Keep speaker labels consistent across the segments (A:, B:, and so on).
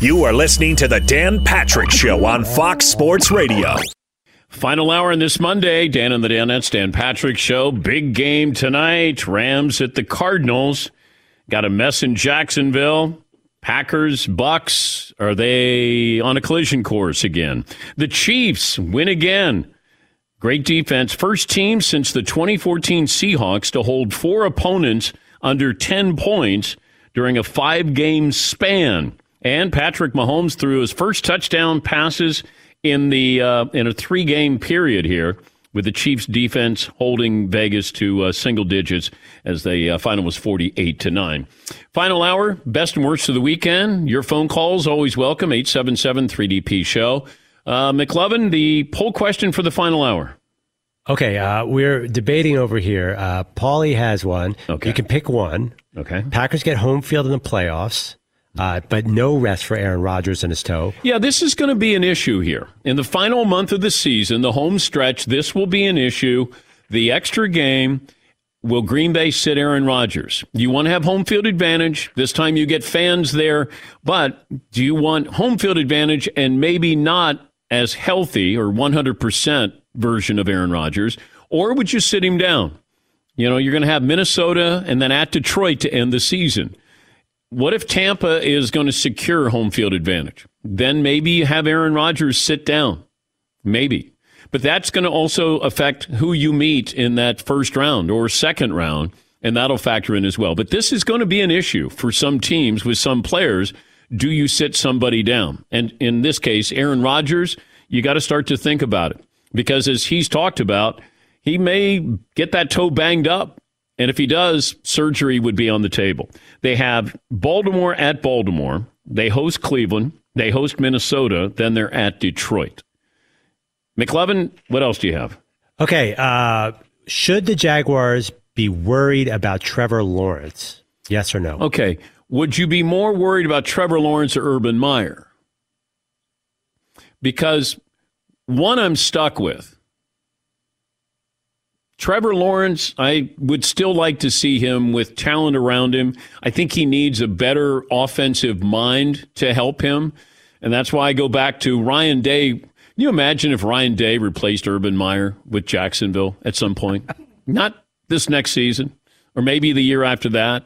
A: You are listening to the Dan Patrick Show on Fox Sports Radio.
B: Final hour on this Monday, Dan and the Danettes, Dan Patrick Show. Big game tonight. Rams at the Cardinals. Got a mess in Jacksonville. Packers, Bucks, are they on a collision course again? The Chiefs win again. Great defense. First team since the 2014 Seahawks to hold four opponents under 10 points during a five game span. And Patrick Mahomes threw his first touchdown passes in the uh, in a three game period here, with the Chiefs defense holding Vegas to uh, single digits as the uh, final was forty eight to nine. Final hour, best and worst of the weekend. Your phone calls always welcome 877-3DP show. Uh, McLovin, the poll question for the final hour.
C: Okay, uh, we're debating over here. Uh, Paulie has one.
B: Okay.
C: You can pick one.
B: Okay.
C: Packers get home field in the playoffs, uh, but no rest for Aaron Rodgers and his toe.
B: Yeah, this is going to be an issue here. In the final month of the season, the home stretch, this will be an issue. The extra game, will Green Bay sit Aaron Rodgers? You want to have home field advantage. This time you get fans there, but do you want home field advantage and maybe not as healthy or 100% version of Aaron Rodgers? Or would you sit him down? You know, you're going to have Minnesota and then at Detroit to end the season. What if Tampa is going to secure home field advantage? Then maybe you have Aaron Rodgers sit down. Maybe. But that's going to also affect who you meet in that first round or second round, and that'll factor in as well. But this is going to be an issue for some teams with some players. Do you sit somebody down? And in this case, Aaron Rodgers, you got to start to think about it because as he's talked about, he may get that toe banged up. And if he does, surgery would be on the table. They have Baltimore at Baltimore. They host Cleveland. They host Minnesota. Then they're at Detroit. McLovin, what else do you have?
C: Okay, uh, should the Jaguars be worried about Trevor Lawrence? Yes or no?
B: Okay. Would you be more worried about Trevor Lawrence or Urban Meyer? Because one I'm stuck with. Trevor Lawrence, I would still like to see him with talent around him. I think he needs a better offensive mind to help him. And that's why I go back to Ryan Day. Can you imagine if Ryan Day replaced Urban Meyer with Jacksonville at some point? Not this next season, or maybe the year after that.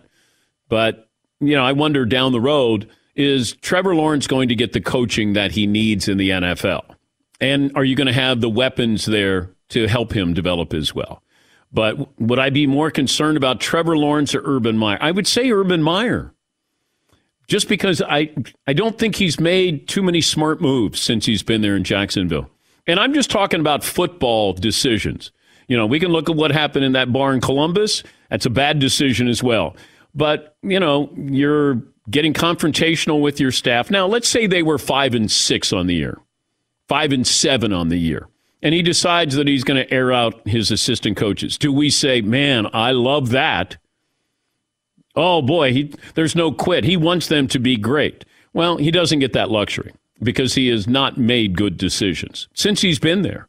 B: But, you know, I wonder down the road is Trevor Lawrence going to get the coaching that he needs in the NFL? And are you going to have the weapons there to help him develop as well? But would I be more concerned about Trevor Lawrence or Urban Meyer? I would say Urban Meyer. Just because I I don't think he's made too many smart moves since he's been there in Jacksonville. And I'm just talking about football decisions. You know, we can look at what happened in that bar in Columbus. That's a bad decision as well. But, you know, you're getting confrontational with your staff. Now, let's say they were 5 and 6 on the year. 5 and 7 on the year and he decides that he's going to air out his assistant coaches. Do we say, man, I love that? Oh boy, he, there's no quit. He wants them to be great. Well, he doesn't get that luxury because he has not made good decisions since he's been there.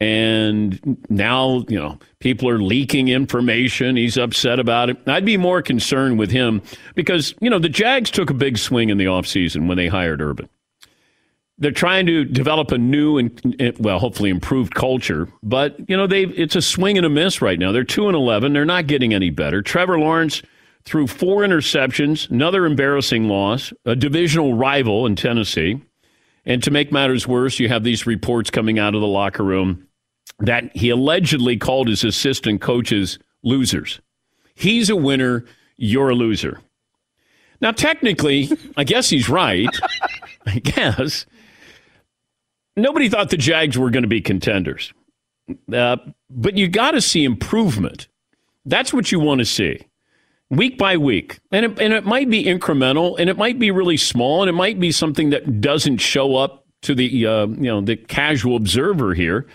B: And now, you know, people are leaking information. He's upset about it. I'd be more concerned with him because, you know, the Jags took a big swing in the offseason when they hired Urban they're trying to develop a new and well, hopefully improved culture. But you know, they it's a swing and a miss right now. They're two and eleven. They're not getting any better. Trevor Lawrence threw four interceptions, another embarrassing loss, a divisional rival in Tennessee. And to make matters worse, you have these reports coming out of the locker room that he allegedly called his assistant coaches losers. He's a winner. You're a loser. Now, technically, I guess he's right. I guess nobody thought the Jags were going to be contenders. Uh, but you got to see improvement. That's what you want to see week by week. And it, and it might be incremental and it might be really small and it might be something that doesn't show up to the uh, you know the casual observer here.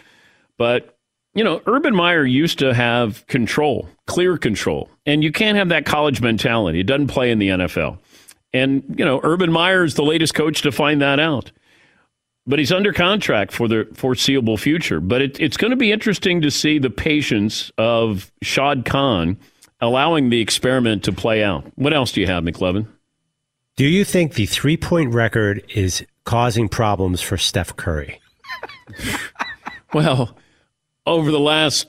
B: But you know, Urban Meyer used to have control, clear control, and you can't have that college mentality. It doesn't play in the NFL. And you know, Urban Meyer is the latest coach to find that out but he's under contract for the foreseeable future. But it, it's going to be interesting to see the patience of Shad Khan allowing the experiment to play out. What else do you have, McLovin?
C: Do you think the three point record is causing problems for Steph Curry?
B: well, over the last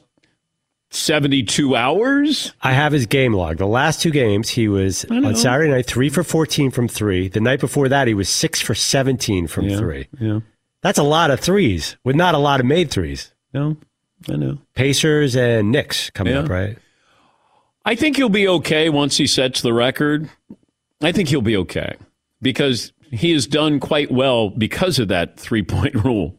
B: 72 hours?
C: I have his game log. The last two games, he was on Saturday night, three for 14 from three. The night before that, he was six for 17 from
B: yeah,
C: three.
B: Yeah.
C: That's a lot of threes with not a lot of made threes.
B: No, I know.
C: Pacers and Knicks coming yeah. up, right?
B: I think he'll be okay once he sets the record. I think he'll be okay because he has done quite well because of that three point rule.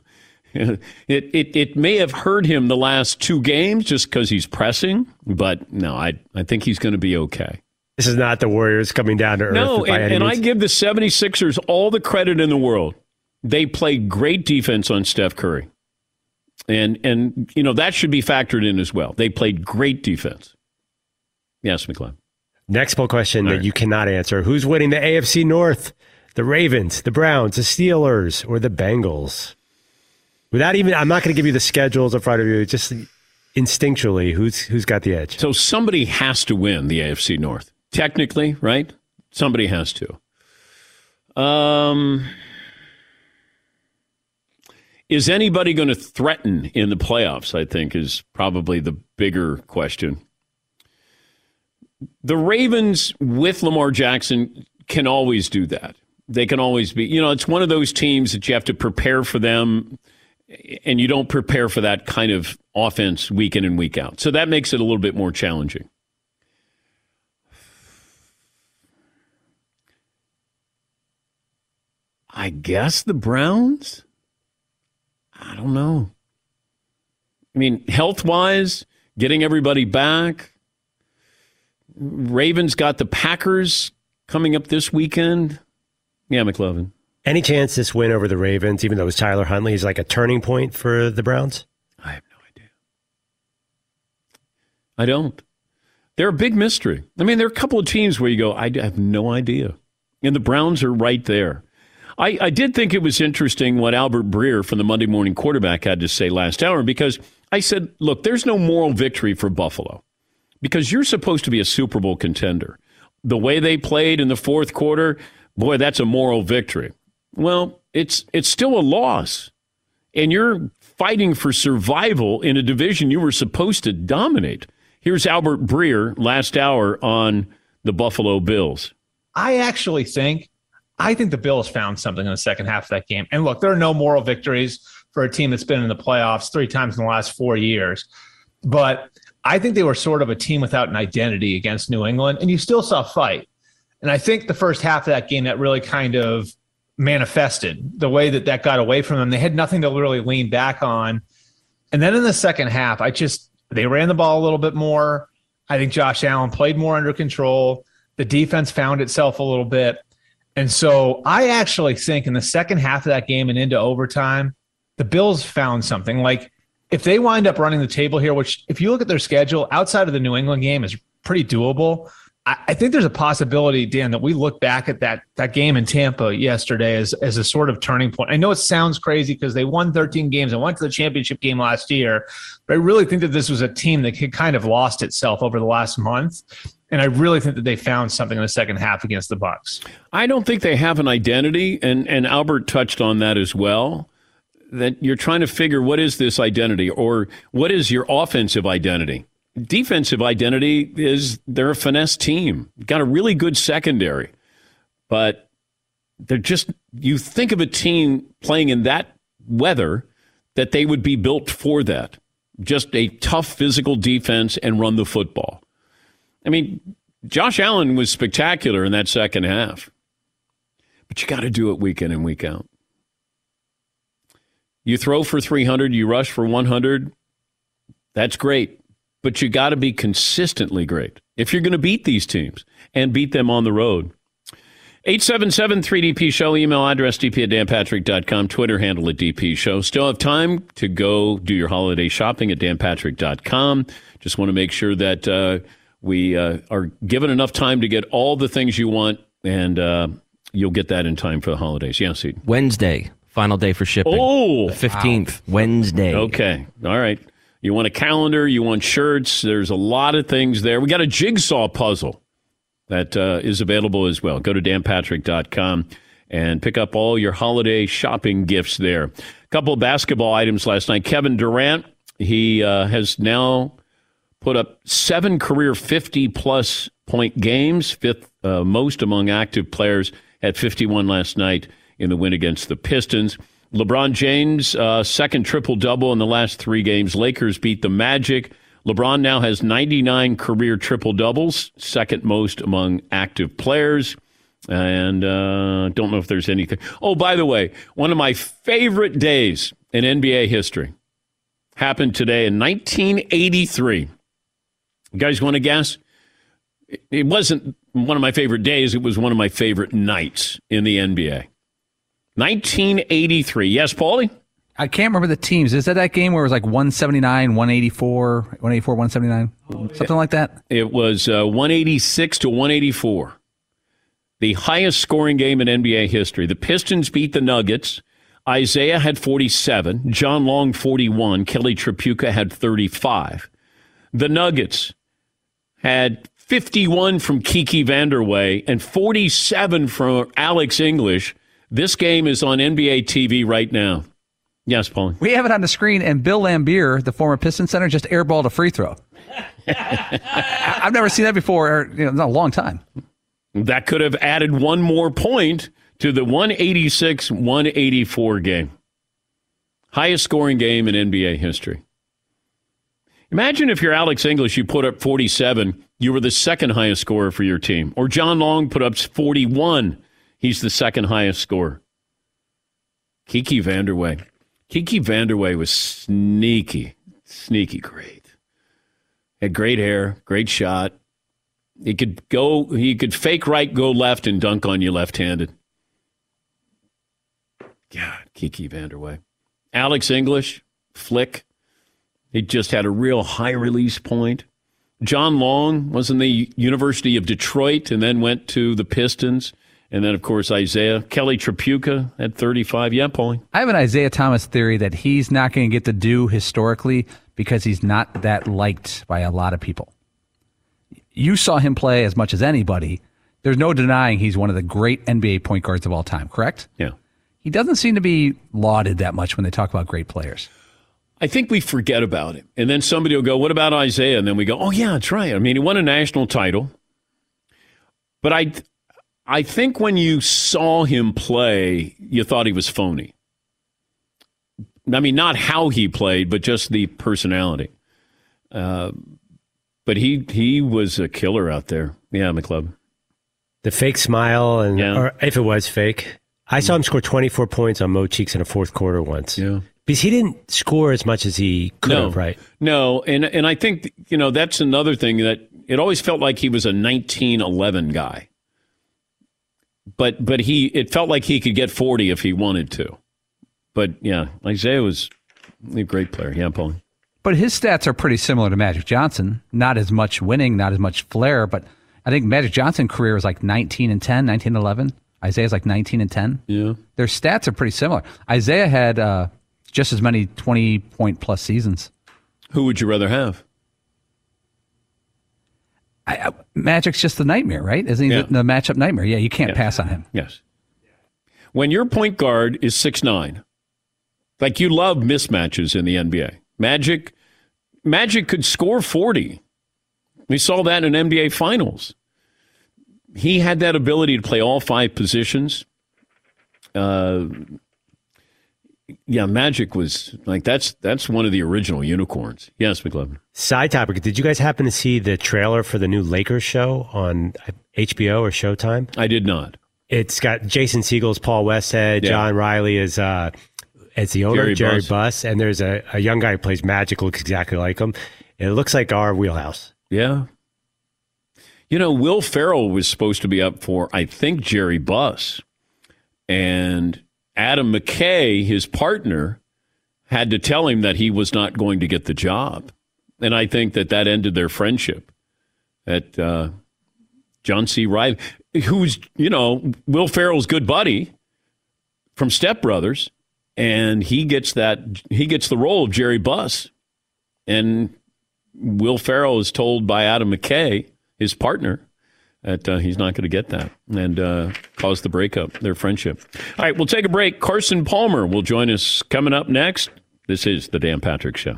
B: It, it, it may have hurt him the last two games just because he's pressing, but no, I, I think he's going to be okay.
C: This is not the Warriors coming down to earth.
B: No, and, and I give the 76ers all the credit in the world. They played great defense on Steph Curry. And, and you know, that should be factored in as well. They played great defense. Yes, McLean.
C: Next poll question that you cannot answer Who's winning the AFC North? The Ravens, the Browns, the Steelers, or the Bengals? Without even, I'm not going to give you the schedules in front of you. Just instinctually, who's who's got the edge?
B: So somebody has to win the AFC North. Technically, right? Somebody has to. Um, is anybody going to threaten in the playoffs? I think is probably the bigger question. The Ravens with Lamar Jackson can always do that. They can always be, you know, it's one of those teams that you have to prepare for them and you don't prepare for that kind of offense week in and week out. So that makes it a little bit more challenging. I guess the Browns? I don't know. I mean, health wise, getting everybody back. Ravens got the Packers coming up this weekend. Yeah, McLovin.
C: Any chance this win over the Ravens, even though it was Tyler Huntley, is like a turning point for the Browns?
B: I have no idea. I don't. They're a big mystery. I mean, there are a couple of teams where you go, I have no idea. And the Browns are right there. I, I did think it was interesting what Albert Breer from the Monday Morning Quarterback had to say last hour because I said, look, there's no moral victory for Buffalo because you're supposed to be a Super Bowl contender. The way they played in the fourth quarter, boy, that's a moral victory. Well, it's it's still a loss. And you're fighting for survival in a division you were supposed to dominate. Here's Albert Breer last hour on the Buffalo Bills.
D: I actually think I think the Bills found something in the second half of that game. And look, there are no moral victories for a team that's been in the playoffs three times in the last four years. But I think they were sort of a team without an identity against New England, and you still saw fight. And I think the first half of that game that really kind of manifested the way that that got away from them. They had nothing to really lean back on. And then in the second half, I just they ran the ball a little bit more. I think Josh Allen played more under control. The defense found itself a little bit. And so I actually think in the second half of that game and into overtime, the Bills found something. Like if they wind up running the table here, which if you look at their schedule outside of the New England game is pretty doable. I, think there's a possibility, Dan, that we look back at that that game in Tampa yesterday as as a sort of turning point. I know it sounds crazy because they won 13 games and went to the championship game last year, but I really think that this was a team that had kind of lost itself over the last month. And I really think that they found something in the second half against the Bucks.
B: I don't think they have an identity, and and Albert touched on that as well that you're trying to figure what is this identity or what is your offensive identity. Defensive identity is they're a finesse team. Got a really good secondary, but they're just you think of a team playing in that weather that they would be built for that. Just a tough physical defense and run the football. I mean, Josh Allen was spectacular in that second half. But you got to do it week in and week out. You throw for 300, you rush for 100. That's great. But you got to be consistently great if you're going to beat these teams and beat them on the road. 877 3DP Show, email address dp at danpatrick.com, Twitter handle at DP Show. Still have time to go do your holiday shopping at danpatrick.com. Just want to make sure that uh, we uh, are given enough time to get all the things you want, and uh, you'll get that in time for the holidays. Yes, yeah,
E: Wednesday, Final day for shipping.
B: Oh,
E: the fifteenth, wow. Wednesday.
B: Okay, all right. You want a calendar? You want shirts? There's a lot of things there. We got a jigsaw puzzle that uh, is available as well. Go to danpatrick.com and pick up all your holiday shopping gifts there. A couple basketball items last night. Kevin Durant, he uh, has now put up seven career 50 plus point games, fifth uh, most among active players, at 51 last night in the win against the Pistons. LeBron James, uh, second triple double in the last three games. Lakers beat the Magic. LeBron now has 99 career triple doubles, second most among active players. And uh, don't know if there's anything. Oh, by the way, one of my favorite days in NBA history happened today in 1983. You guys want to guess? It wasn't one of my favorite days. It was one of my favorite nights in the NBA. 1983. Yes, Paulie?
F: I can't remember the teams. Is that that game where it was like 179, 184, 184, 179? Something like that?
B: It was uh, 186 to 184. The highest scoring game in NBA history. The Pistons beat the Nuggets. Isiah had 47. John Long, 41. Kelly Tripucka had 35. The Nuggets had 51 from Kiki VanDeWeghe and 47 from Alex English. This game is on NBA TV right now. Yes, Paul.
F: We have it on the screen, and Bill Laimbeer, the former Piston center, just airballed a free throw. I've never seen that before. You know, not a long time.
B: That could have added one more point to the 186 184 game. Highest scoring game in NBA history. Imagine if you're Alex English, you put up 47, you were the second highest scorer for your team. Or John Long put up 41 He's the second highest scorer. Kiki VanDeWeghe. Kiki VanDeWeghe was sneaky, sneaky great. Had great hair, great shot. He could go, he could fake right, go left, and dunk on you left handed. God, Kiki VanDeWeghe. Alex English, flick. He just had a real high release point. John Long was in the University of Detroit and then went to the Pistons And then, of course, Isiah. Kelly Tripucka at 35. Yeah, Paulie.
F: I have an Isiah Thomas theory that he's not going to get the due historically because he's not that liked by a lot of people. You saw him play as much as anybody. There's no denying he's one of the great NBA point guards of all time, correct?
B: Yeah.
F: He doesn't seem to be lauded that much when they talk about great players.
B: I think we forget about him. And then somebody will go, What about Isiah? And then we go, Oh, yeah, that's right. I mean, he won a national title. But I, I think when you saw him play, you thought he was phony. I mean, not how he played, but just the personality. Uh, but he he was a killer out there. Yeah, McClub.
C: The fake smile, and
B: Yeah.
C: or if it was fake, I saw him score 24 points on Mo Cheeks in a fourth quarter once.
B: Yeah.
C: Because he didn't score as much as he could
B: no,
C: have, right?
B: No, and and I think you know that's another thing that it always felt like he was a 1911 guy. But but he it felt like he could get 40 if he wanted to. But yeah, Isiah was a great player. Yeah, Paul.
F: But his stats are pretty similar to Magic Johnson. Not as much winning, not as much flair, but I think Magic Johnson's career is like 19 and 10, 19 and 11. Isiah's like 19 and 10.
B: Yeah.
F: Their stats are pretty similar. Isiah had uh, just as many 20 point plus seasons.
B: Who would you rather have?
F: I, I, Magic's just the nightmare, right? Isn't he
B: Yeah.
F: the, the matchup nightmare? Yeah, you can't pass on him.
B: Yes. When your point guard is six nine, like you love mismatches in the NBA. Magic, Magic could score forty. We saw that in NBA Finals. He had that ability to play all five positions. Uh, yeah, Magic was like that's that's one of the original unicorns. Yes, McLovin.
C: Side topic: Did you guys happen to see the trailer for the new Lakers show on HBO or Showtime?
B: I did not.
C: It's got Jason Segel's Paul Westhead,
B: Yeah.
C: John Reilly is uh, as the owner,
B: Jerry
C: Jerry,
B: Buss.
C: Buss. and there's a, a young guy who plays Magic, looks exactly like him. It looks like our wheelhouse.
B: Yeah. You know, Will Ferrell was supposed to be up for, I think, Jerry Buss. And Adam McKay, his partner, had to tell him that he was not going to get the job. And I think that that ended their friendship. At uh, John C. Reilly, who's, you know, Will Ferrell's good buddy from Step Brothers. And he gets that, he gets the role of Jerry Buss. And Will Ferrell is told by Adam McKay, his partner, that uh, he's not going to get that and uh, cause the breakup, their friendship. All right, we'll take a break. Carson Palmer will join us coming up next. This is the Dan Patrick Show.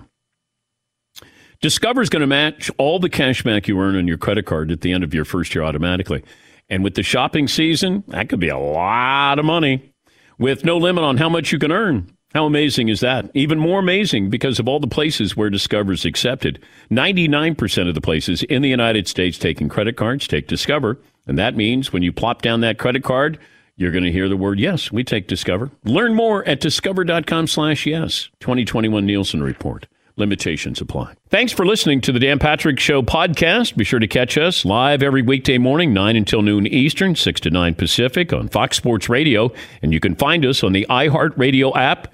B: Discover is going to match all the cash back you earn on your credit card at the end of your first year automatically. And with the shopping season, that could be a lot of money with no limit on how much you can earn. How amazing is that? Even more amazing because of all the places where Discover is accepted. 99% of the places in the United States taking credit cards take Discover. And that means when you plop down that credit card, you're going to hear the word yes, we take Discover. Learn more at discover.com slash yes. 2021 Nielsen Report. Limitations apply. Thanks for listening to the Dan Patrick Show podcast. Be sure to catch us live every weekday morning, 9 until noon Eastern, 6 to 9 Pacific on Fox Sports Radio. And you can find us on the iHeartRadio app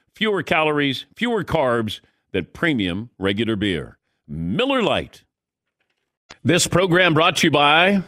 B: fewer calories, fewer carbs than premium regular beer. Miller Lite. This program brought to you by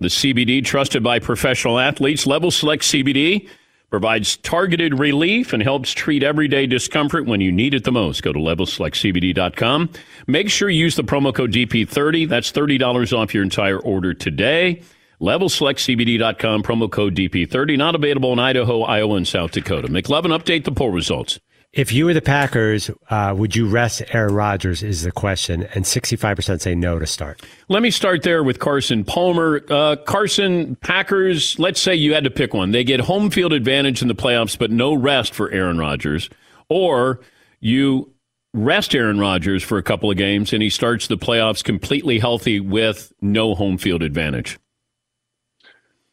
B: the CBD trusted by professional athletes. Level Select CBD provides targeted relief and helps treat everyday discomfort when you need it the most. Go to levelselectcbd.com. Make sure you use the promo code DP30. That's $30 off your entire order today. LevelSelectCBD.com, promo code DP30. Not available in Idaho, Iowa, and South Dakota. McLovin, update the poll results.
C: If you were the Packers, uh, would you rest Aaron Rodgers? Is the question, and sixty-five percent say no to start.
B: Let me start there with Carson Palmer. Uh, Carson, Packers, let's say you had to pick one. They get home field advantage in the playoffs, but no rest for Aaron Rodgers. Or you rest Aaron Rodgers for a couple of games and he starts the playoffs completely healthy with no home field advantage.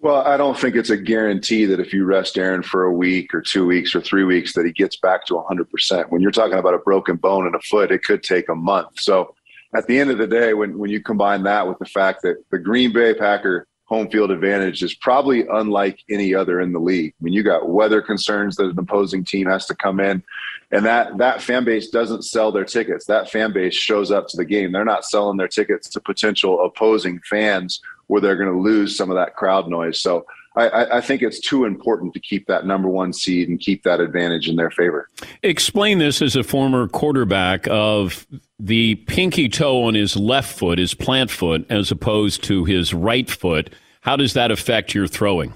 G: Well, I don't think it's a guarantee that if you rest Aaron for a week or two weeks or three weeks that he gets back to 100%. When you're talking about a broken bone in a foot, it could take a month. So at the end of the day, when, when you combine that with the fact that the Green Bay Packer home field advantage is probably unlike any other in the league. I mean, you got weather concerns that an opposing team has to come in, and that that fan base doesn't sell their tickets. That fan base shows up to the game. They're not selling their tickets to potential opposing fans where they're going to lose some of that crowd noise. So I- I, I think it's too important to keep that number one seed and keep that advantage in their favor.
B: Explain this as a former quarterback of the pinky toe on his left foot, his plant foot, as opposed to his right foot. How does that affect your throwing?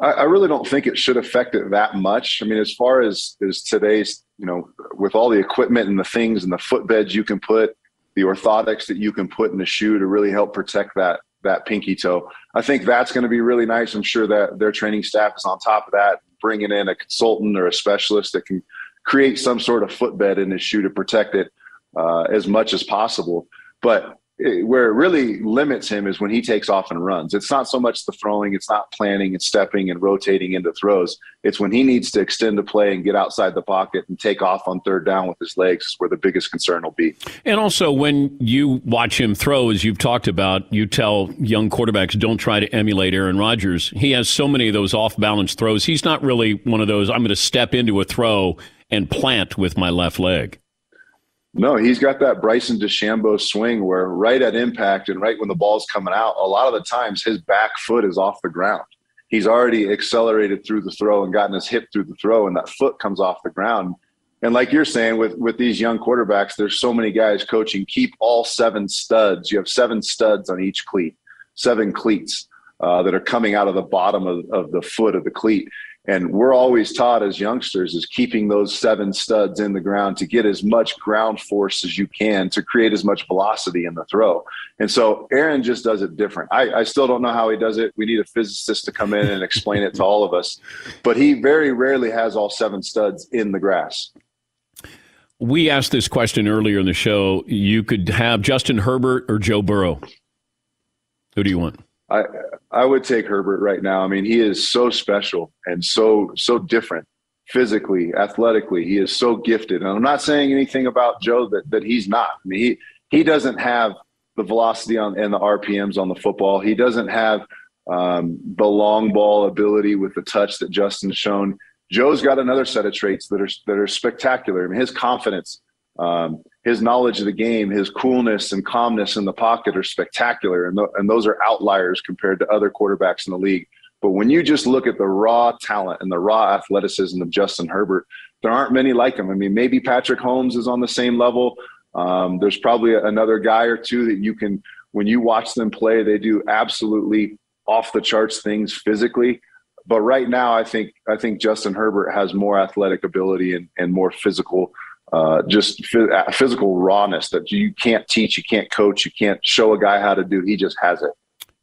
G: I, I really don't think it should affect it that much. I mean, as far as as today's, you know, with all the equipment and the things and the footbeds you can put, the orthotics that you can put in the shoe to really help protect that that pinky toe. I think that's going to be really nice. I'm sure that their training staff is on top of that, bringing in a consultant or a specialist that can create some sort of footbed in the shoe to protect it uh, as much as possible. But where it really limits him is when he takes off and runs. It's not so much the throwing, it's not planning and stepping and rotating into throws. It's when he needs to extend the play and get outside the pocket and take off on third down with his legs is where the biggest concern will be.
B: And also, when you watch him throw, as you've talked about, you tell young quarterbacks don't try to emulate Aaron Rodgers. He has so many of those off balance throws. He's not really one of those, I'm going to step into a throw and plant with my left leg.
G: No, he's got that Bryson DeChambeau swing where right at impact and right when the ball's coming out, a lot of the times his back foot is off the ground. He's already accelerated through the throw and gotten his hip through the throw, and that foot comes off the ground. And like you're saying, with with these young quarterbacks, there's so many guys coaching. Keep all seven studs. You have seven studs on each cleat, seven cleats uh, that are coming out of the bottom of, of the foot of the cleat. And we're always taught as youngsters is keeping those seven studs in the ground to get as much ground force as you can to create as much velocity in the throw. And so Aaron just does it different. I, I still don't know how he does it. We need a physicist to come in and explain it to all of us. But he very rarely has all seven studs in the grass.
B: We asked this question earlier in the show. You could have Justin Herbert or Joe Burrow. Who do you want?
G: I I would take Herbert right now. I mean, he is so special and so so different physically, athletically. He is so gifted. And I'm not saying anything about Joe that that he's not. I mean, he he doesn't have the velocity on and the RPMs on the football. He doesn't have um, the long ball ability with the touch that Justin's shown. Joe's got another set of traits that are that are spectacular. I mean, his confidence. Um, his knowledge of the game, his coolness and calmness in the pocket are spectacular, and, th- and those are outliers compared to other quarterbacks in the league. But when you just look at the raw talent and the raw athleticism of Justin Herbert, there aren't many like him. I mean, maybe Patrick Mahomes is on the same level. Um, there's probably another guy or two that you can, when you watch them play, they do absolutely off the charts things physically. But right now, I think I think Justin Herbert has more athletic ability and, and more physical uh, just f- physical rawness that you can't teach, you can't coach, you can't show a guy how to do. He just has it.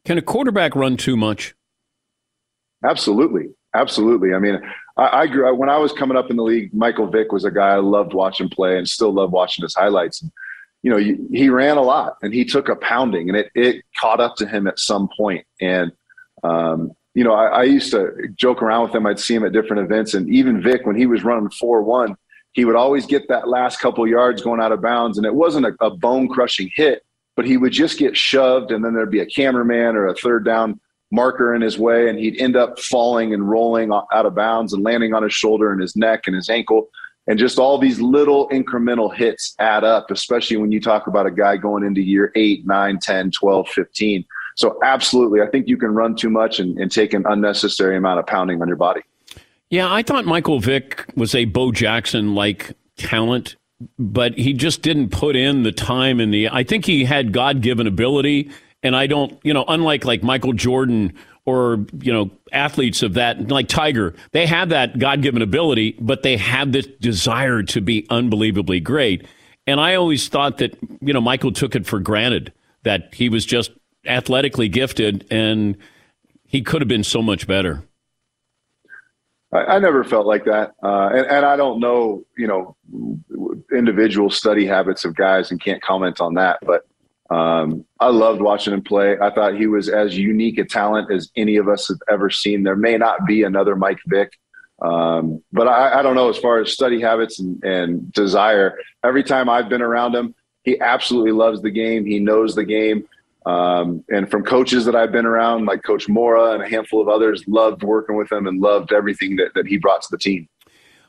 B: Can a quarterback run too much?
G: Absolutely, absolutely. I mean, I, I grew up when I was coming up in the league. Michael Vick was a guy I loved watching play, and still love watching his highlights. And, you know, he, he ran a lot, and he took a pounding, and it it caught up to him at some point. And um, you know, I, I used to joke around with him. I'd see him at different events, and even Vick when he was running four one he would always get that last couple yards going out of bounds. And it wasn't a, a bone crushing hit, but he would just get shoved. And then there'd be a cameraman or a third down marker in his way. And he'd end up falling and rolling out of bounds and landing on his shoulder and his neck and his ankle. And just all these little incremental hits add up, especially when you talk about a guy going into year 8, 9, 10, 12, 15. So, absolutely, I think you can run too much and, and take an unnecessary amount of pounding on your body.
B: Yeah, I thought Michael Vick was a Bo Jackson like talent, but he just didn't put in the time and the. I think he had God given ability, and I don't, you know, unlike like Michael Jordan or you know athletes of that like Tiger, they have that God given ability, but they have this desire to be unbelievably great. And I always thought that you know Michael took it for granted that he was just athletically gifted and he could have been so much better.
G: I, I never felt like that, uh, and, and I don't know, you know, individual study habits of guys, and can't comment on that. But um, I loved watching him play. I thought he was as unique a talent as any of us have ever seen. There may not be another Mike Vick, um, but I, I, don't know as far as study habits and, and, desire. Every time I've been around him, he absolutely loves the game. He knows the game. Um, and from coaches that I've been around, like Coach Mora and a handful of others, loved working with him and loved everything that, that he brought to the team.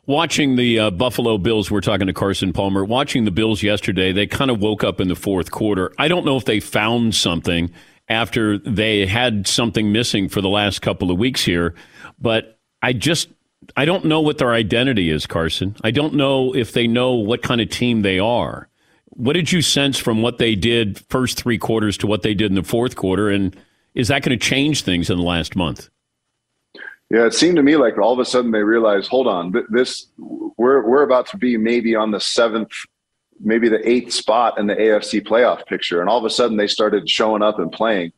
B: Watching the uh, Buffalo Bills, we're talking to Carson Palmer. Watching the Bills yesterday, they kind of woke up in the fourth quarter. I don't know if they found something after they had something missing for the last couple of weeks here, but I just I don't know what their identity is, Carson. I don't know if they know what kind of team they are. What did you sense from what they did first three quarters to what they did in the fourth quarter? And is that going to change things in the last month?
G: Yeah, it seemed to me like all of a sudden they realized, hold on, this we're we're about to be maybe on the seventh, maybe the eighth spot in the AFC playoff picture, and all of a sudden they started showing up and playing.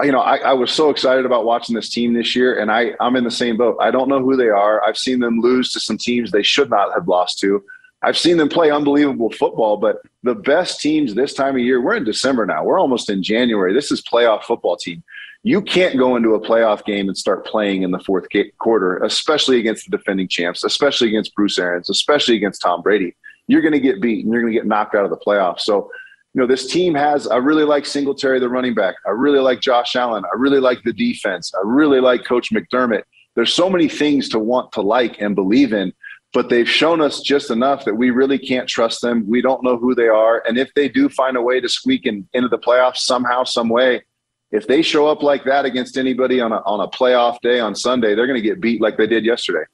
G: You know, I, I was so excited about watching this team this year, and I I'm in the same boat. I don't know who they are. I've seen them lose to some teams they should not have lost to. I've seen them play unbelievable football, but the best teams this time of year, we're in December now. We're almost in January. This is playoff football team. You can't go into a playoff game and start playing in the fourth quarter, especially against the defending champs, especially against Bruce Arians, especially against Tom Brady. You're going to get beat and you're going to get knocked out of the playoffs. So, you know, this team has, I really like Singletary, the running back. I really like Josh Allen. I really like the defense. I really like Coach McDermott. There's so many things to want to like and believe in but they've shown us just enough that we really can't trust them. We don't know who they are. And if they do find a way to squeak in, into the playoffs somehow, some way, if they show up like that against anybody on a, on a playoff day on Sunday, they're going to get beat like they did yesterday.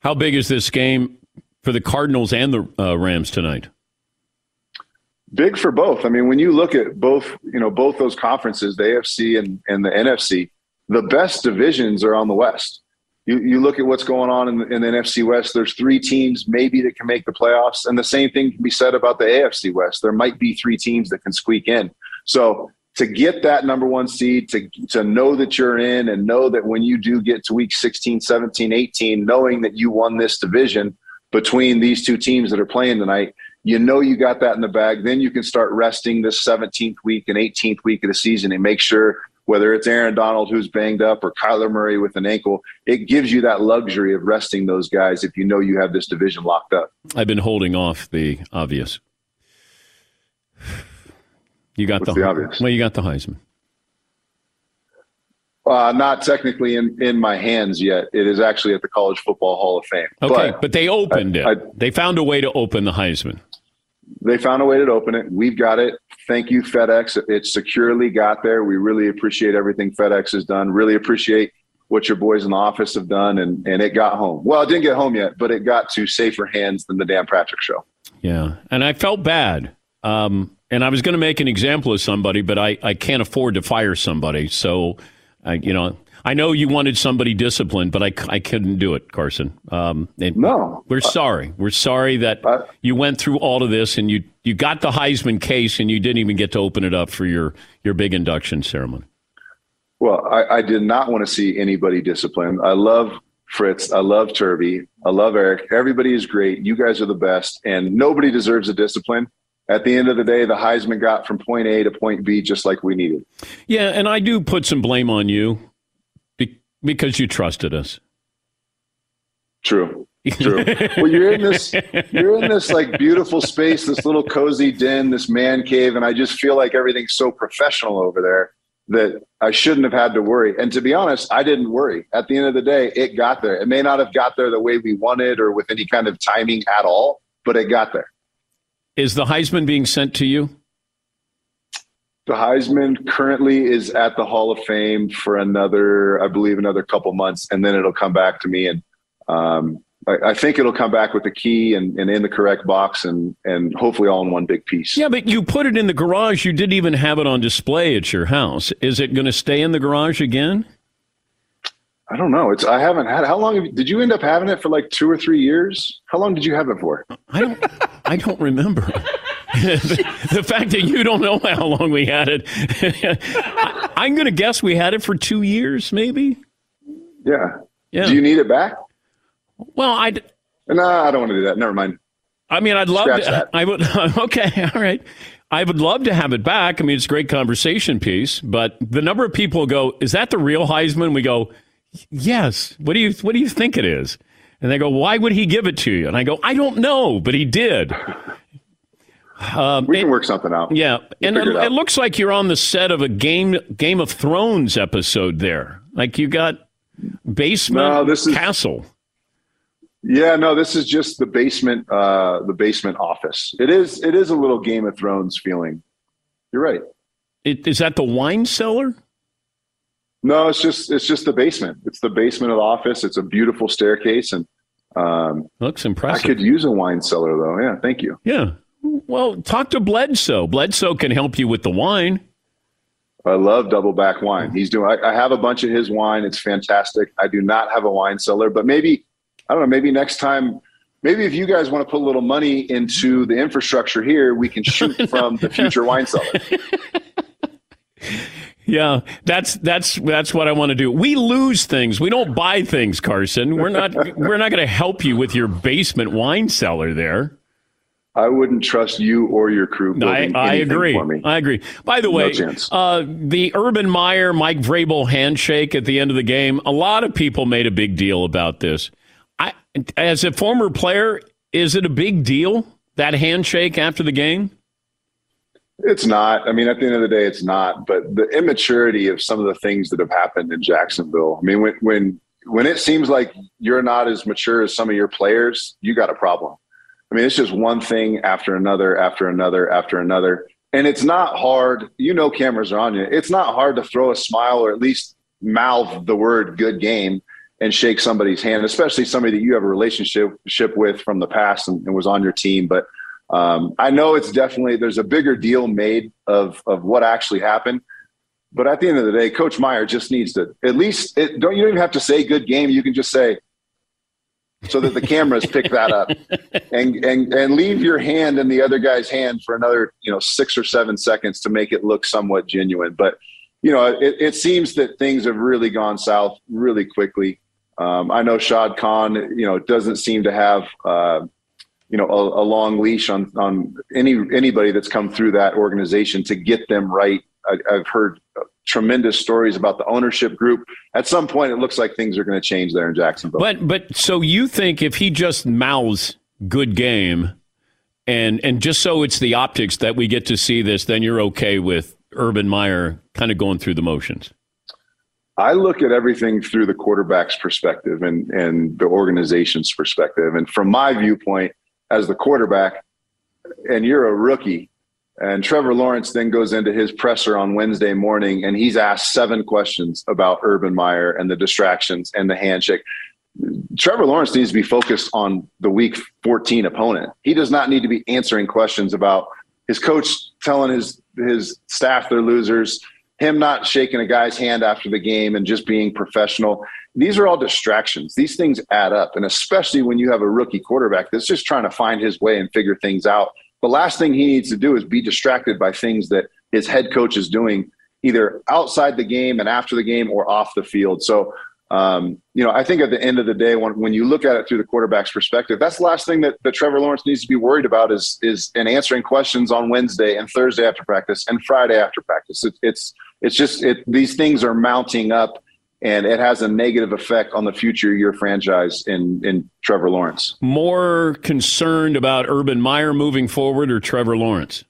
B: How big is this game for the Cardinals and the uh, Rams tonight?
G: Big for both. I mean, when you look at both, you know, both those conferences, the AFC and, and the NFC, the best divisions are on the West you, you look at what's going on in the, in the NFC West, there's three teams maybe that can make the playoffs. And the same thing can be said about the AFC West. There might be three teams that can squeak in. So to get that number one seed, to, to know that you're in and know that when you do get to week 16, 17, 18, knowing that you won this division between these two teams that are playing tonight, you know you got that in the bag. Then you can start resting this 17th week and 18th week of the season and make sure whether it's Aaron Donald who's banged up or Kyler Murray with an ankle, it gives you that luxury of resting those guys if you know you have this division locked up.
B: I've been holding off the obvious. You got the,
G: the, obvious.
B: Well, you got the Heisman.
G: Uh, not technically in, in my hands yet. It is actually at the College Football Hall of Fame.
B: Okay, but, but they opened I, it. I, they found a way to open the Heisman.
G: They found a way to open it. We've got it. Thank you, FedEx. It securely got there. We really appreciate everything FedEx has done. Really appreciate what your boys in the office have done, and and it got home. Well, it didn't get home yet, but it got to safer hands than the Dan Patrick Show.
B: Yeah, and I felt bad. Um, and I was going to make an example of somebody, but I, I can't afford to fire somebody. So, I, you know, I know you wanted somebody disciplined, but I, I couldn't do it, Carson. Um,
G: no,
B: we're sorry. We're sorry that you went through all of this and you you got the Heisman case and you didn't even get to open it up for your your big induction ceremony.
G: Well, I, I did not want to see anybody disciplined. I love Fritz. I love Turby. I love Eric. Everybody is great. You guys are the best, and nobody deserves a discipline at the end of the day, the Heisman got from point A to point B just like we needed.
B: Yeah, and I do put some blame on you because you trusted us.
G: True. True. well, you're in this, you're in this like beautiful space, this little cozy den, this man cave, and I just feel like everything's so professional over there that I shouldn't have had to worry. And to be honest, I didn't worry. At the end of the day, it got there. It may not have got there the way we wanted or with any kind of timing at all, but it got there.
B: Is the Heisman being sent to you?
G: The Heisman currently is at the Hall of Fame for another, I believe, another couple months, and then it'll come back to me. And um, I, I, think it'll come back with the key and, and in the correct box, and and hopefully all in one big piece.
B: Yeah, but you put it in the garage. You didn't even have it on display at your house. Is it going to stay in the garage again?
G: I don't know. It's I haven't had. How long did you end up having it for? Like two or three years? How long did you have it for?
B: I don't. I don't remember. the, the, fact that you don't know how long we had it, I, am going to guess we had it for two years, maybe.
G: Yeah. Yeah. Do you need it back?
B: Well, I.
G: No, I don't want to do that. Never mind.
B: I mean, I'd love Scratch to. That. I would. Okay. All right. I would love to have it back. I mean, it's a great conversation piece, but the number of people go, "Is that the real Heisman?" We go, "Yes." What do you What do you think it is? And they go, "Why would he give it to you?" And I go, "I don't know, but he did."
G: Um, we can work something out.
B: Yeah, we'll and it, it, it, looks like you're on the set of a game Game of Thrones episode there. Like you got basement no, this is, castle.
G: Yeah, no, this is just the basement. Uh, the basement office. It is. It is a little Game of Thrones feeling. You're right.
B: It, is that the wine cellar?
G: No, it's just it's just the basement. It's the basement of the office. It's a beautiful staircase and um,
B: looks impressive.
G: I could use a wine cellar though. Yeah, thank you.
B: Yeah, well, talk to Bledsoe. Bledsoe can help you with the wine.
G: I love Doubleback wine. He's doing. I, I, have a bunch of his wine. It's fantastic. I do not have a wine cellar, but maybe I don't know. Maybe next time, maybe if you guys want to put a little money into the infrastructure here, we can shoot from the future wine cellar.
B: Yeah, that's that's that's what I want to do. We lose things. We don't buy things, Carson. We're not we're not going to help you with your basement wine cellar there.
G: I wouldn't trust you or your crew.
B: I, I agree. I agree. By the way,
G: no
B: uh, the Urban Meyer Mike Vrabel handshake at the end of the game. A lot of people made a big deal about this. I, as a former player, is it a big deal that handshake after the game?
G: It's not. I mean, at the end of the day, it's not. But the immaturity of some of the things that have happened in Jacksonville. I mean, when when when it seems like you're not as mature as some of your players, you got a problem. I mean, it's just one thing after another, after another, after another. And it's not hard. You know, cameras are on you. It's not hard to throw a smile or at least mouth the word good game and shake somebody's hand, especially somebody that you have a relationship with from the past and, and was on your team. But um, I know it's definitely there's a bigger deal made of of what actually happened. But at the end of the day, Coach Meyer just needs to at least it, don't you don't even have to say good game. You can just say so that the cameras pick that up and, and and leave your hand in the other guy's hand for another you know six or seven seconds to make it look somewhat genuine. But you know it, it seems that things have really gone south really quickly. Um, I know Shad Khan, you know, doesn't seem to have, uh, you know, a, a, long leash on on any anybody that's come through that organization to get them right. I, have heard tremendous stories about the ownership group. At some point, it looks like things are going to change there in Jacksonville.
B: But but so you think if he just mouths "good game," and and just so it's the optics that we get to see this, then you're okay with Urban Meyer kind of going through the motions.
G: I look at everything through the quarterback's perspective and, and the organization's perspective. And from my viewpoint as the quarterback, and you're a rookie, and Trevor Lawrence then goes into his presser on Wednesday morning and he's asked seven questions about Urban Meyer and the distractions and the handshake. Trevor Lawrence needs to be focused on the week 14 opponent. He does not need to be answering questions about his coach telling his his staff they're losers, him not shaking a guy's hand after the game and just being professional. These are all distractions. These things add up. And especially when you have a rookie quarterback that's just trying to find his way and figure things out. The last thing he needs to do is be distracted by things that his head coach is doing either outside the game and after the game or off the field. So, um, you know, I think at the end of the day, when, when you look at it through the quarterback's perspective, that's the last thing that, that Trevor Lawrence needs to be worried about is is in answering questions on Wednesday and Thursday after practice and Friday after practice. It, it's it's just it, these things are mounting up and it has a negative effect on the future of your franchise in in Trevor Lawrence.
B: More concerned about Urban Meyer moving forward or Trevor Lawrence?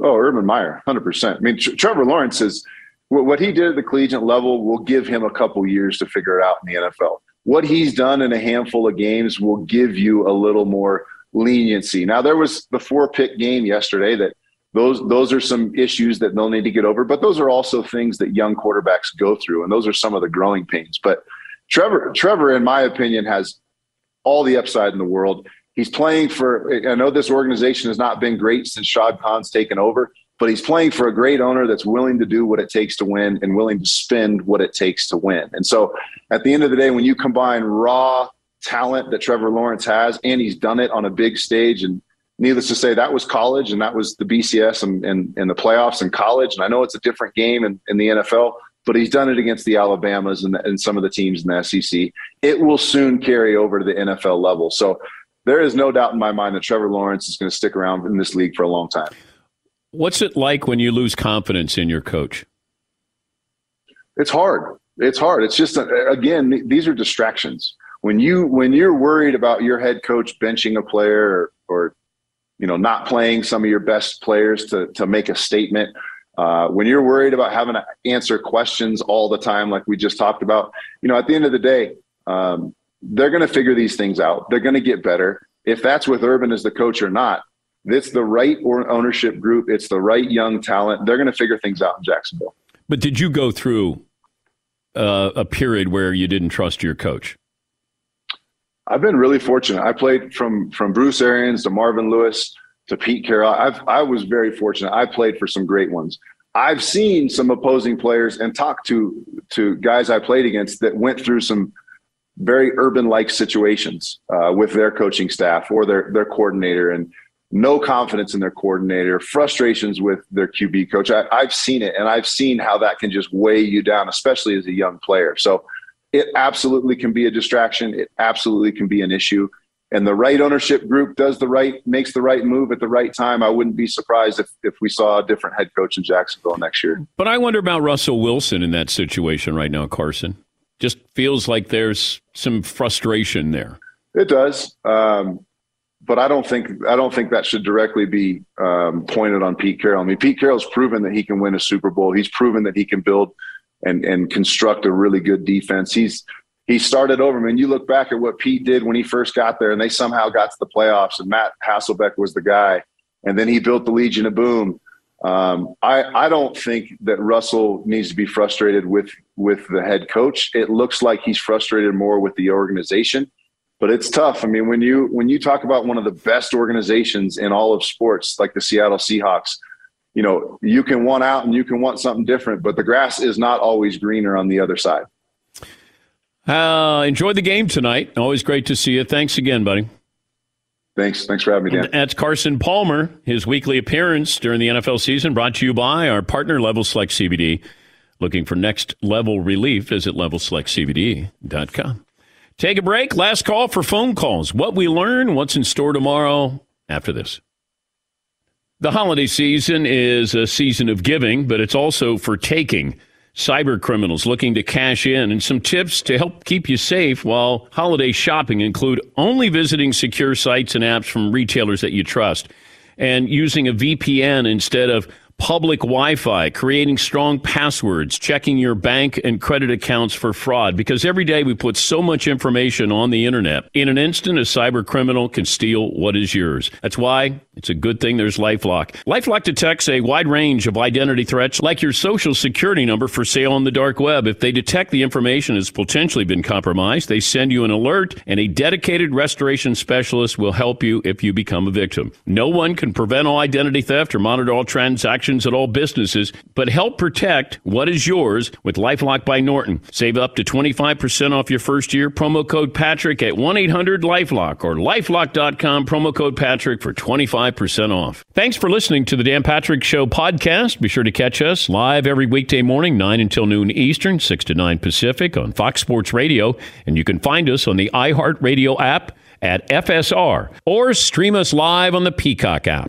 G: Oh, Urban Meyer, hundred percent. I mean, Tr- Trevor Lawrence is what he did at the collegiate level will give him a couple years to figure it out in the NFL. What he's done in a handful of games will give you a little more leniency. Now, there was the four pick game yesterday that those those are some issues that they'll need to get over but those are also things that young quarterbacks go through and those are some of the growing pains. But trevor trevor in my opinion has all the upside in the world. He's playing for i know this organization has not been great since shad khan's taken over but he's playing for a great owner that's willing to do what it takes to win and willing to spend what it takes to win. And so at the end of the day when you combine raw talent that trevor lawrence has and he's done it on a big stage and needless to say, that was college and that was the BCS and, and, and the playoffs in college. And I know it's a different game in, in the NFL, but he's done it against the Alabamas and, and some of the teams in the SEC. It will soon carry over to the NFL level. So there is no doubt in my mind that Trevor Lawrence is going to stick around in this league for a long time.
B: What's it like when you lose confidence in your coach?
G: It's hard. It's hard. It's just again, these are distractions. When you when you're worried about your head coach benching a player or, or you know, not playing some of your best players to to make a statement. Uh, when you're worried about having to answer questions all the time, like we just talked about, you know, at the end of the day, um, they're going to figure these things out. They're going to get better. If that's with Urban as the coach or not, it's the right or ownership group. It's the right young talent. They're going to figure things out in Jacksonville.
B: But did you go through uh, a period where you didn't trust your coach?
G: I've been really fortunate. I played from from Bruce Arians to Marvin Lewis to Pete Carroll. I've I was very fortunate. I played for some great ones. I've seen some opposing players and talked to to guys I played against that went through some very urban like situations uh, with their coaching staff or their their coordinator and no confidence in their coordinator, frustrations with their QB coach. I, I've seen it, and I've seen how that can just weigh you down, especially as a young player. So it absolutely can be a distraction. It absolutely can be an issue. and the right ownership group does the right makes the right move at the right time, I wouldn't be surprised if if we saw a different head coach in Jacksonville next year.
B: But I wonder about Russell Wilson in that situation right now, Carson. Just feels like there's some frustration there.
G: It does. Um, but I don't think I don't think that should directly be um, pointed on Pete Carroll. I mean, Pete Carroll's proven that he can win a Super Bowl. He's proven that he can build and and construct a really good defense. He's he started over. I mean, you look back at what Pete did when he first got there, and they somehow got to the playoffs, and Matt Hasselbeck was the guy, and then he built the Legion of Boom. Um, I, I don't think that Russell needs to be frustrated with with the head coach. It looks like he's frustrated more with the organization, but it's tough. I mean, when you when you talk about one of the best organizations in all of sports, like the Seattle Seahawks, you know, you can want out and you can want something different, but the grass is not always greener on the other side.
B: Uh, enjoy the game tonight. Always great to see you. Thanks again, buddy.
G: Thanks. Thanks for having me, Dan.
B: That's Carson Palmer. His weekly appearance during the NFL season brought to you by our partner, Level Select CBD. Looking for next level relief, visit levelselectcbd.com. Take a break. Last call for phone calls. What we learn, what's in store tomorrow after this. The holiday season is a season of giving, but it's also for taking. Cyber criminals looking to cash in, and some tips to help keep you safe while holiday shopping include only visiting secure sites and apps from retailers that you trust and using a VPN instead of public Wi Fi, creating strong passwords, checking your bank and credit accounts for fraud. Because every day we put so much information on the internet. In an instant, a cyber criminal can steal what is yours. That's why it's a good thing there's Lifelock. Lifelock detects a wide range of identity threats, like your social security number for sale on the dark web. If they detect the information has potentially been compromised, they send you an alert, and a dedicated restoration specialist will help you if you become a victim. No one can prevent all identity theft or monitor all transactions at all businesses, but help protect what is yours with Lifelock by Norton. Save up to 25% off your first year. Promo code Patrick at 1 800 Lifelock or lifelock.com. Promo code Patrick for 25% off. Thanks for listening to the Dan Patrick Show podcast. Be sure to catch us live every weekday morning, 9 until noon Eastern, 6 to 9 Pacific on Fox Sports Radio. And you can find us on the iHeartRadio app at FSR or stream us live on the Peacock app.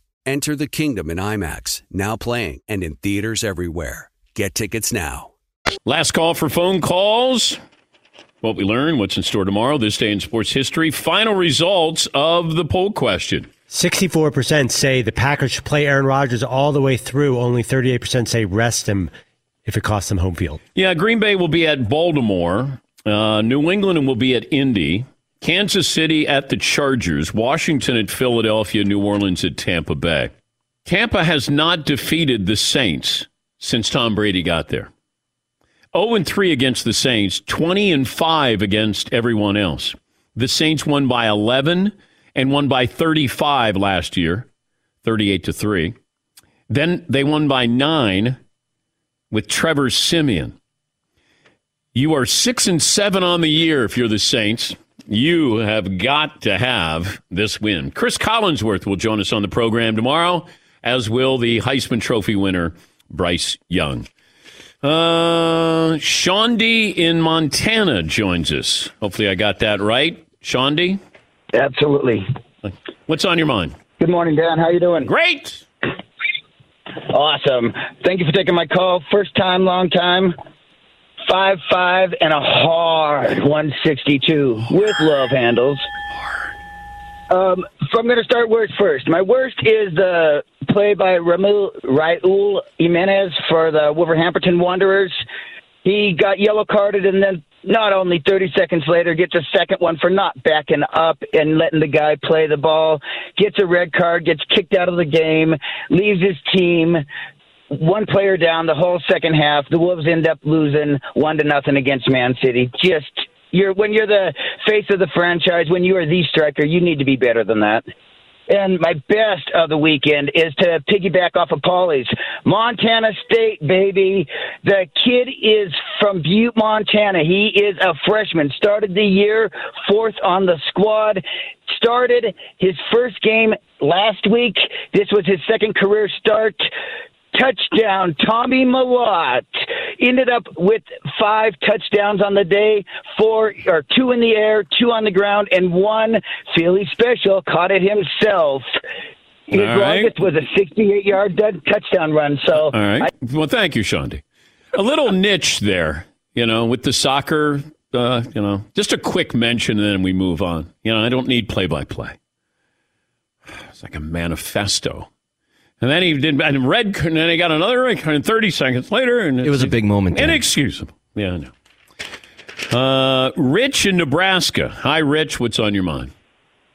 H: Enter the kingdom in IMAX, now playing and in theaters everywhere. Get tickets now.
B: Last call for phone calls. What we learn, what's in store tomorrow, this day in sports history. Final results of the poll question.
C: 64% say the Packers should play Aaron Rodgers all the way through. Only 38% say rest him if it costs them home field.
B: Yeah, Green Bay will be at Baltimore. Uh, New England and will be at Indy. Kansas City at the Chargers, Washington at Philadelphia, New Orleans at Tampa Bay. Tampa has not defeated the Saints since Tom Brady got there. 0 and 3 against the Saints, 20 and 5 against everyone else. The Saints won by 11 and won by 35 last year, 38 to 3. Then they won by 9 with Trevor Siemian. You are 6 and 7 on the year if you're the Saints. You have got to have this win. Chris Collinsworth will join us on the program tomorrow, as will the Heisman Trophy winner, Bryce Young. Uh, Shaundi in Montana joins us. Hopefully, I got that right. Shaundi?
I: Absolutely.
B: What's on your mind?
I: Good morning, Dan. How you doing?
B: Great.
I: Awesome. Thank you for taking my call. First time, long time. Five five and a hard 162 with love handles. Um, so I'm going to start worst first. My worst is the play by Ramil, Raul Jimenez for the Wolverhampton Wanderers. He got yellow carded and then not only 30 seconds later gets a second one for not backing up and letting the guy play the ball, gets a red card, gets kicked out of the game, leaves his team, one player down the whole second half. The Wolves end up losing one to nothing against Man City. Just you're when you're the face of the franchise, when you are the striker, you need to be better than that. And my best of the weekend is to piggyback off of Paulie's. Montana State, baby. The kid is from Butte, Montana. He is a freshman. Started the year fourth on the squad. Started his first game last week. This was his second career start touchdown. Tommy Mellott. ended up with five touchdowns on the day, four or two in the air, two on the ground, and one Philly special caught it himself. His
B: All right.
I: longest was a 68 yard touchdown run. So,
B: All right. well, thank you, Shaundi. A little niche there, you know, with the soccer, uh, you know, just a quick mention and then we move on. You know, I don't need play by play. It's like a manifesto. And then he did, and red, and then he got another red card 30 seconds later. And
E: It was a big moment. Dan.
B: Inexcusable. Yeah, I know. Uh, Rich in Nebraska. Hi, Rich. What's on your mind?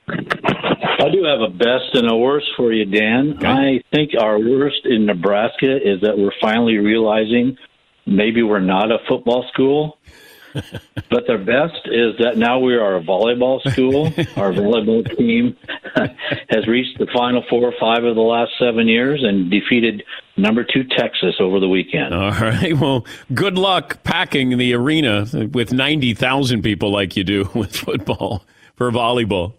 J: I do have a best and a worst for you, Dan. I think our worst in Nebraska is that we're finally realizing maybe we're not a football school. But the best is that now we are a volleyball school. Our volleyball team has reached the final four or five of the last seven years and defeated number two Texas over the weekend.
B: All right. Well, good luck packing the arena with 90,000 people like you do with football for volleyball.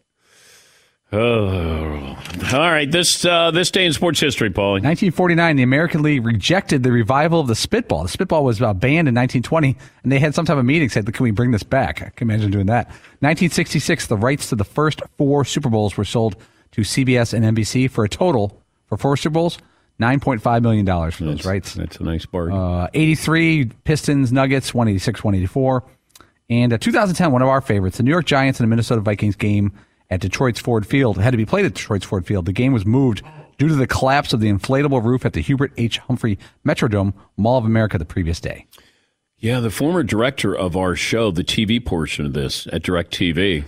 B: Oh, All right, this uh, this day in sports history, Paulie.
F: 1949, the American League rejected the revival of the spitball. The spitball was uh, banned in 1920, and they had some type of meeting said, "Can we bring this back?" I can imagine doing that. 1966, the rights to the first four Super Bowls were sold to CBS and NBC for a total for four Super Bowls, 9.5 million dollars for those rights.
B: That's a nice bargain.
F: Uh, 83, Pistons, Nuggets, 186, 184. And uh, 2010, one of our favorites, the New York Giants and the Minnesota Vikings game at Detroit's Ford Field. It had to be played at Detroit's Ford Field. The game was moved due to the collapse of the inflatable roof at the Hubert H. Humphrey Metrodome, Mall of America, the previous day.
B: Yeah, the former director of our show, the TV portion of this at DirecTV,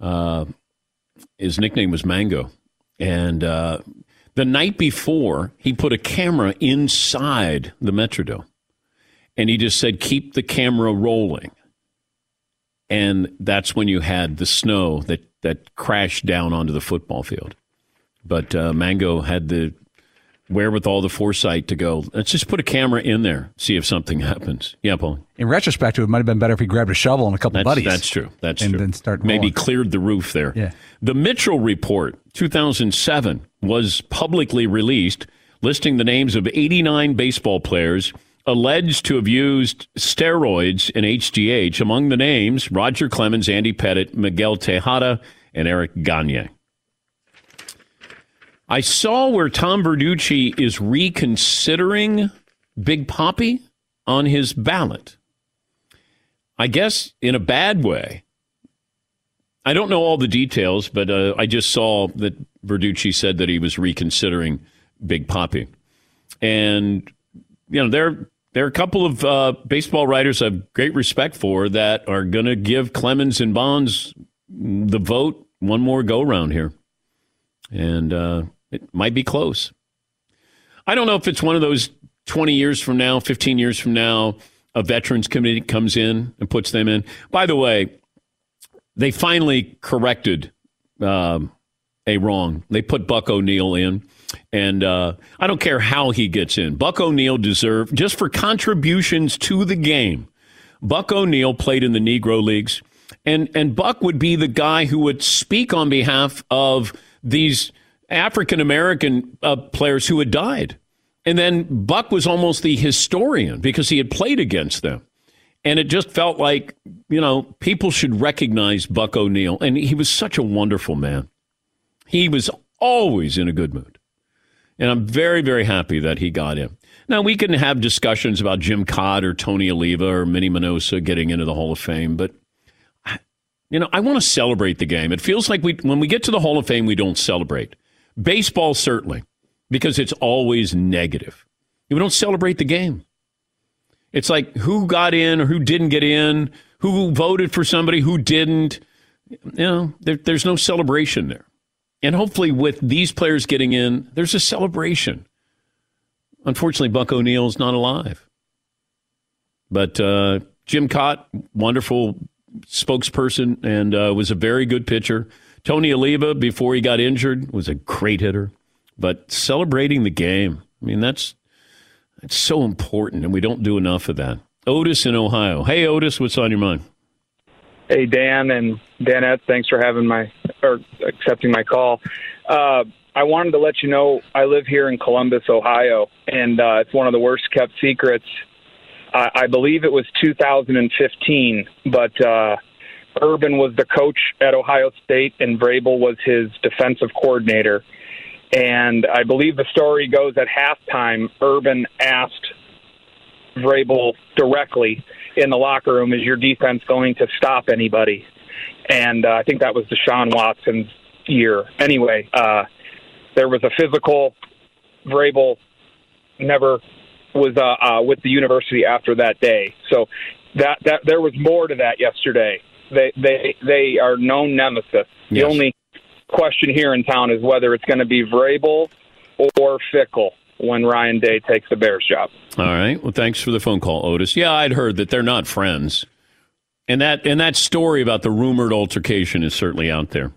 B: uh, his nickname was Mango. And uh, the night before, he put a camera inside the Metrodome. And he just said, keep the camera rolling. And that's when you had the snow that, that crashed down onto the football field. But uh, Mango had the wherewithal, the foresight to go, let's just put a camera in there, see if something happens. Yeah, Paul.
F: In retrospect, it might have been better if he grabbed a shovel and a couple
B: That's,
F: buddies.
B: that's true. That's true.
F: and
B: true.
F: then start
B: Maybe cleared the roof there.
F: Yeah.
B: The Mitchell Report, 2007, was publicly released, listing the names of 89 baseball players alleged to have used steroids and HGH. Among the names, Roger Clemens, Andy Pettitte, Miguel Tejada, and Eric Gagne. I saw where Tom Verducci is reconsidering Big Poppy on his ballot. I guess in a bad way. I don't know all the details, but uh, I just saw that Verducci said that he was reconsidering Big Poppy. And, you know, there, there are a couple of uh, baseball writers I have great respect for that are going to give Clemens and Bonds the vote one more go round here. And uh, it might be close. I don't know if it's one of those 20 years from now, 15 years from now, a veterans committee comes in and puts them in. By the way, they finally corrected um, a wrong. They put Buck O'Neil in, and uh, I don't care how he gets in. Buck O'Neil deserved just for contributions to the game. Buck O'Neil played in the Negro leagues, and and Buck would be the guy who would speak on behalf of these African American uh, players who had died. And then Buck was almost the historian because he had played against them. And it just felt like, you know, people should recognize Buck O'Neil. And he was such a wonderful man. He was always in a good mood. And I'm very, very happy that he got in. Now, we can have discussions about Jim Kaat or Tony Oliva or Minnie Minoso getting into the Hall of Fame, but, you know, I want to celebrate the game. It feels like we, when we get to the Hall of Fame, we don't celebrate. Baseball, certainly, because it's always negative. We don't celebrate the game. It's like who got in or who didn't get in, who voted for somebody, who didn't. You know, there, there's no celebration there. And hopefully, with these players getting in, there's a celebration. Unfortunately, Buck O'Neil's not alive. But uh, Jim Kaat, wonderful spokesperson, and uh, was a very good pitcher. Tony Oliva, before he got injured, was a great hitter. But celebrating the game, I mean, that's that's so important, and we don't do enough of that. Otis in Ohio. Hey, Otis, what's on your mind?
K: Hey, Dan and Danette, thanks for having my or accepting my call. Uh, I wanted to let you know I live here in Columbus, Ohio, and uh, it's one of the worst kept secrets. I, I believe it was 2015, but uh, Urban was the coach at Ohio State, and Vrabel was his defensive coordinator. And I believe the story goes at halftime, Urban asked Vrabel directly in the locker room, "Is your defense going to stop anybody?" And uh, I think that was Deshaun Watson's year. Anyway, uh, there was a physical. Vrabel never was uh, uh, with the university after that day, so that that there was more to that yesterday. They they they are known nemesis. The
B: Yes.
K: only question here in town is whether it's going to be Vrabel or Fickell when Ryan Day takes the Bears job.
B: All right. Well, thanks for the phone call, Otis. Yeah, I'd heard that they're not friends, and that and that story about the rumored altercation is certainly out there.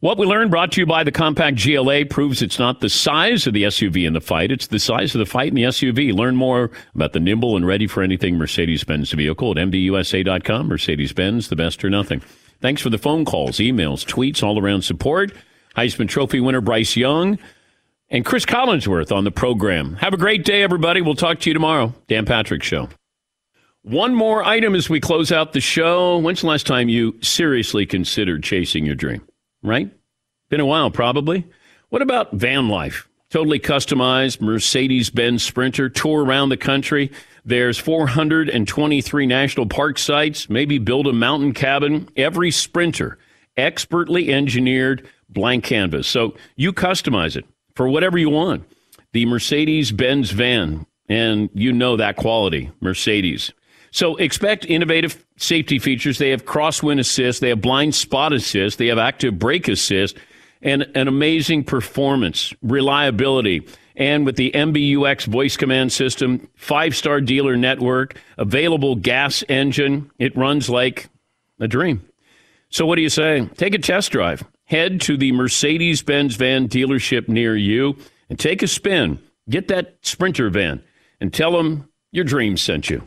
B: What we learned, brought to you by the compact GLA, proves it's not the size of the SUV in the fight; it's the size of the fight in the SUV. Learn more about the nimble and ready for anything Mercedes-Benz vehicle at mdusa.com. Mercedes-Benz, the best or nothing. Thanks for the phone calls, emails, tweets, all around support. Heisman Trophy winner Bryce Young, and Chris Collinsworth on the program. Have a great day, everybody. We'll talk to you tomorrow. Dan Patrick Show. One more item as we close out the show. When's the last time you seriously considered chasing your dream? Right? Been a while, probably. What about van life? Totally customized Mercedes Benz Sprinter, tour around the country. There's 423 national park sites, maybe build a mountain cabin. Every Sprinter, expertly engineered, blank canvas. So you customize it for whatever you want. The Mercedes Benz van, and you know that quality, Mercedes. So expect innovative safety features. They have crosswind assist, they have blind spot assist, they have active brake assist, and an amazing performance, reliability. And with the MBUX voice command system, five star dealer network, available gas engine, it runs like a dream. So, what do you say? Take a test drive. Head to the Mercedes Benz van dealership near you and take a spin. Get that Sprinter van and tell them your dreams sent you.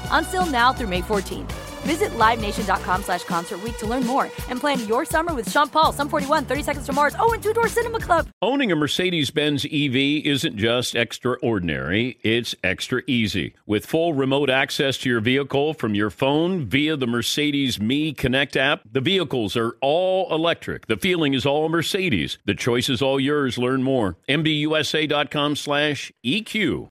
L: Until now through May 14th. Visit LiveNation.com slash Concert to learn more and plan your summer with Sean Paul, Sum 41, 30 Seconds to Mars, oh, and Two Door Cinema Club.
B: Owning a Mercedes Benz EV isn't just extraordinary, it's extra easy. With full remote access to your vehicle from your phone via the Mercedes Me Connect app, the vehicles are all electric. The feeling is all Mercedes. The choice is all yours. Learn more. MBUSA.com slash EQ.